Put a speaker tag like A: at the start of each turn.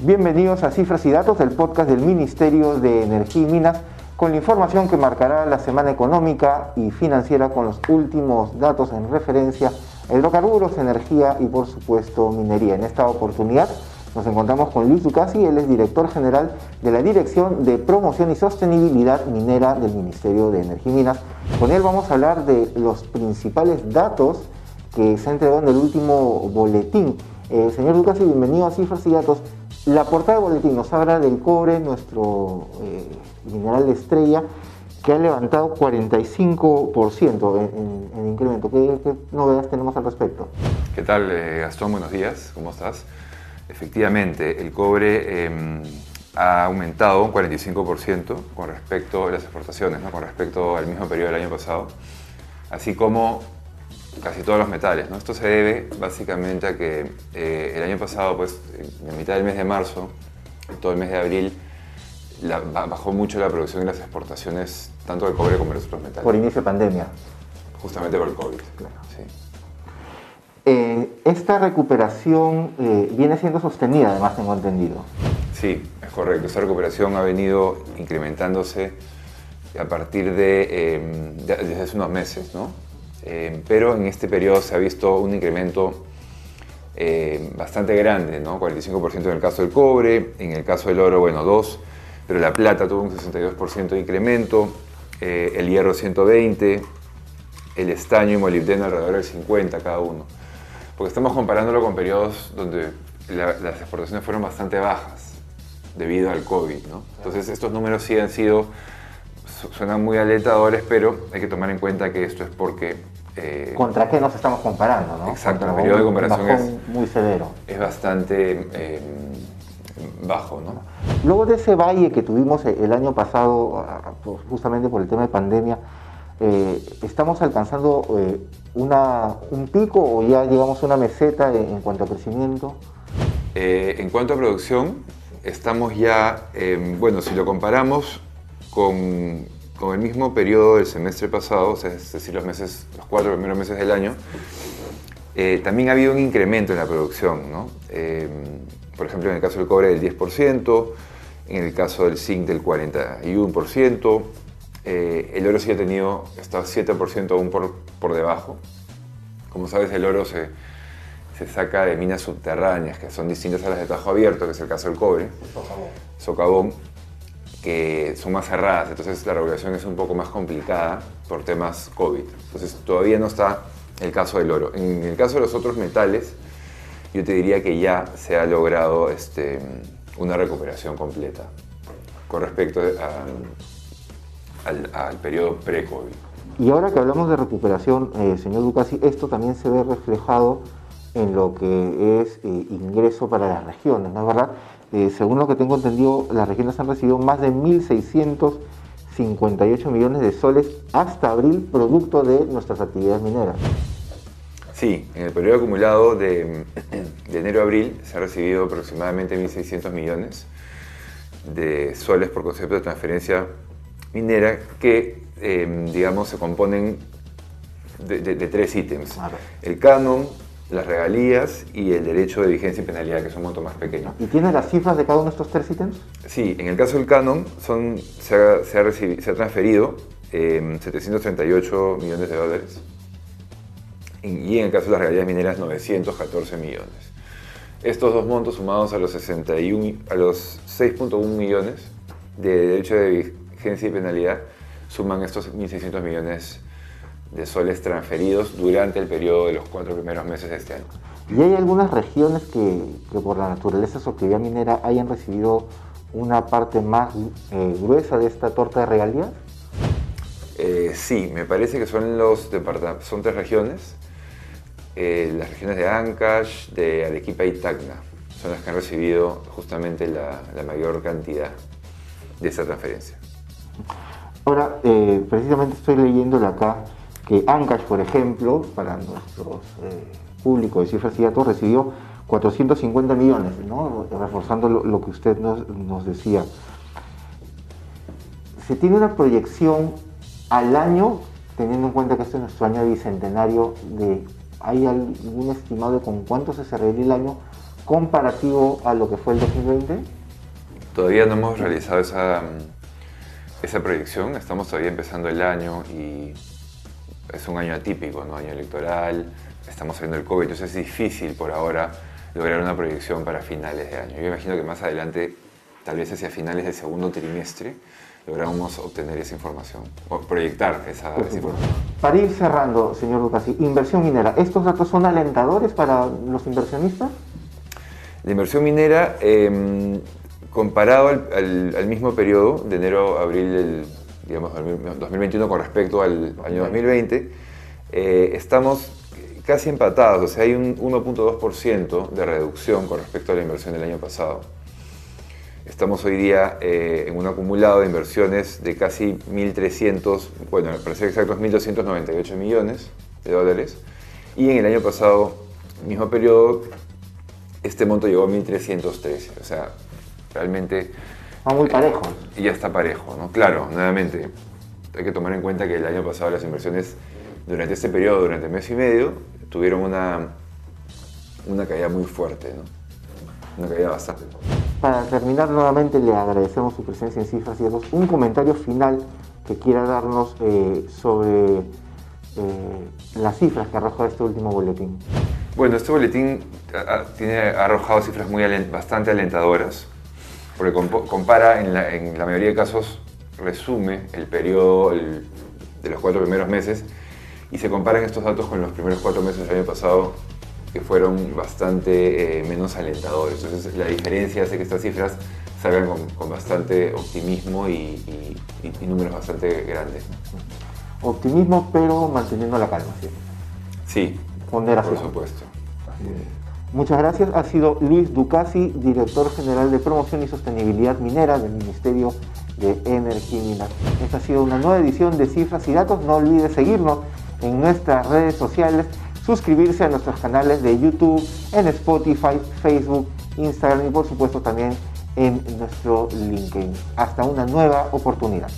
A: Bienvenidos a Cifras y Datos, el podcast del Ministerio de Energía y Minas, con la información que marcará la semana económica y financiera con los últimos datos en referencia a hidrocarburos, energía y por supuesto minería. En esta oportunidad nos encontramos con Luis Ducasi, él es director general de la Dirección de Promoción y Sostenibilidad Minera del Ministerio de Energía y Minas. Con él vamos a hablar de los principales datos que se han entregado en el último boletín. Eh, señor Ducasi, bienvenido a Cifras y Datos. La portada de boletín nos habla del cobre, nuestro eh, mineral de estrella, que ha levantado 45% en, en, incremento. ¿Qué, novedades tenemos al respecto?
B: ¿Qué tal, eh, Gastón? Buenos días, ¿cómo estás? Efectivamente, el cobre em, ha aumentado un 45% con respecto a las exportaciones, ¿no? con respecto al mismo periodo del año pasado, así como casi todos los metales. ¿no? Esto se debe básicamente a que eh, el año pasado, pues, en mitad del mes de marzo, todo el mes de abril, bajó mucho la producción y las exportaciones, tanto del cobre como de los otros metales.
A: Por inicio de pandemia.
B: Justamente por el COVID. Claro. Sí.
A: Eh, esta recuperación eh, viene siendo sostenida, además tengo entendido.
B: Sí, es correcto. Esta recuperación ha venido incrementándose a partir de, desde hace unos meses, ¿no? Eh, pero en este periodo se ha visto un incremento eh, bastante grande, ¿no? 45% en el caso del cobre, en el caso del oro, bueno, 2, pero la plata tuvo un 62% de incremento, eh, el hierro 120, el estaño y molibdeno alrededor del 50 cada uno. Porque estamos comparándolo con periodos donde las exportaciones fueron bastante bajas debido al COVID, ¿no? Entonces estos números sí han sido suenan muy alentadores, pero hay que tomar en cuenta que esto es porque...
A: Eh, ¿Contra qué nos estamos comparando? ¿no?
B: Exacto, el periodo de comparación es
A: muy severo.
B: Es bastante eh, bajo. ¿no?
A: Luego de ese valle que tuvimos el año pasado, justamente por el tema de pandemia, eh, ¿estamos alcanzando una, un pico o ya llegamos a una meseta en, cuanto a crecimiento?
B: en cuanto a producción, estamos ya, bueno, si lo comparamos con, con, el mismo periodo del semestre pasado, es decir, los, meses, los cuatro primeros meses del año, eh, también ha habido un incremento en la producción. ¿no? Eh, por ejemplo, en el caso del cobre del 10%, en el caso del zinc del 41%, eh, el oro sí ha tenido, está 7% aún por, por debajo. Como sabes, el oro se, se saca de minas subterráneas que son distintas a las de tajo abierto, que es el caso del cobre. Socavón. Que son más cerradas, entonces la regulación es un poco más complicada por temas COVID. Entonces todavía no está el caso del oro. En el caso de los otros metales, yo te diría que ya se ha logrado este, una recuperación completa con respecto al, al, periodo pre-COVID.
A: Y ahora que hablamos de recuperación, eh, señor Ducasi, esto también se ve reflejado en lo que es eh, ingreso para las regiones, ¿no es verdad? Eh, según lo que tengo entendido, las regiones han recibido más de 1.658 millones de soles hasta abril, producto de nuestras actividades mineras.
B: Sí, en el periodo acumulado de, enero a abril se han recibido aproximadamente 1.600 millones de soles por concepto de transferencia minera que, em, digamos, se componen de, tres ítems. El canon, las regalías y el derecho de vigencia y penalidad, que son un monto más pequeños.
A: ¿Y tiene las cifras de cada uno de estos tres ítems?
B: Sí, en el caso del canon son, se, ha, se, ha se ha transferido 738 em, millones de dólares y en el caso de las regalías mineras 914 millones. Estos dos montos sumados a los, 61, a los 6.1 millones de derecho de vigencia y penalidad suman estos 1.600 millones de soles transferidos durante el periodo de los cuatro primeros meses de este año.
A: ¿Y hay algunas regiones que, por la naturaleza de su actividad minera hayan recibido una parte más eh, gruesa de esta torta de regalías?
B: Eh, sí, me parece que son, los son tres regiones. Eh, las regiones de Ancash, de Arequipa y Tacna son las que han recibido justamente la, la mayor cantidad de esa transferencia.
A: Ahora, precisamente estoy leyéndolo acá que Ancash, por ejemplo, para nuestros eh, públicos de cifras y datos, recibió 450 millones, reforzando lo, que usted nos, decía. Se tiene una proyección al año, teniendo en cuenta que este es nuestro año bicentenario, de, ¿hay algún estimado de con cuánto se cerraría el año comparativo a lo que fue el 2020?
B: Todavía no hemos realizado esa, esa proyección, estamos todavía empezando el año y es un año atípico, ¿no? año electoral, estamos saliendo del COVID, entonces es difícil por ahora lograr una proyección para finales de año. Yo imagino que más adelante, tal vez hacia finales del segundo trimestre, logramos obtener esa información, o proyectar esa, información.
A: Para ir cerrando, señor Lucasi, inversión minera, ¿estos datos son alentadores para los inversionistas?
B: La inversión minera, em, comparado al, mismo periodo de enero a abril del digamos, 2021 con respecto al año 2020, eh, estamos casi empatados, o sea, hay un 1.2% de reducción con respecto a la inversión del año pasado. Estamos hoy día eh, en un acumulado de inversiones de casi 1.300, bueno, para ser exactos, 1.298 millones de dólares. Y en el año pasado, mismo periodo, este monto llegó a 1.313. O sea, realmente...
A: Va muy parejo.
B: y ya está parejo, ¿no? Claro, nuevamente, hay que tomar en cuenta que el año pasado las inversiones durante este periodo, durante mes y medio, tuvieron una, una caída muy fuerte, ¿no? Una caída bastante
A: Para terminar, nuevamente le agradecemos su presencia en Cifras y Datos. Un comentario final que quiera darnos eh, sobre eh, las cifras que arroja este último boletín.
B: Bueno, este boletín ha, tiene, arrojado cifras muy bastante alentadoras, porque compara, en la, en la, mayoría de casos, resume el periodo de los cuatro primeros meses y se comparan estos datos con los primeros cuatro meses del año pasado que fueron bastante eh, menos alentadores. Entonces la diferencia hace que estas cifras salgan con, bastante optimismo y, números bastante grandes.
A: Optimismo pero manteniendo la calma, ¿sí?
B: Sí, por supuesto.
A: Muchas gracias. Ha sido Luis Ducasi, director general de promoción y sostenibilidad minera del Ministerio de Energía y Minas. Esta ha sido una nueva edición de Cifras y Datos. No olvide seguirnos en nuestras redes sociales, suscribirse a nuestros canales de YouTube, en Spotify, Facebook, Instagram y por supuesto también en nuestro LinkedIn. Hasta una nueva oportunidad.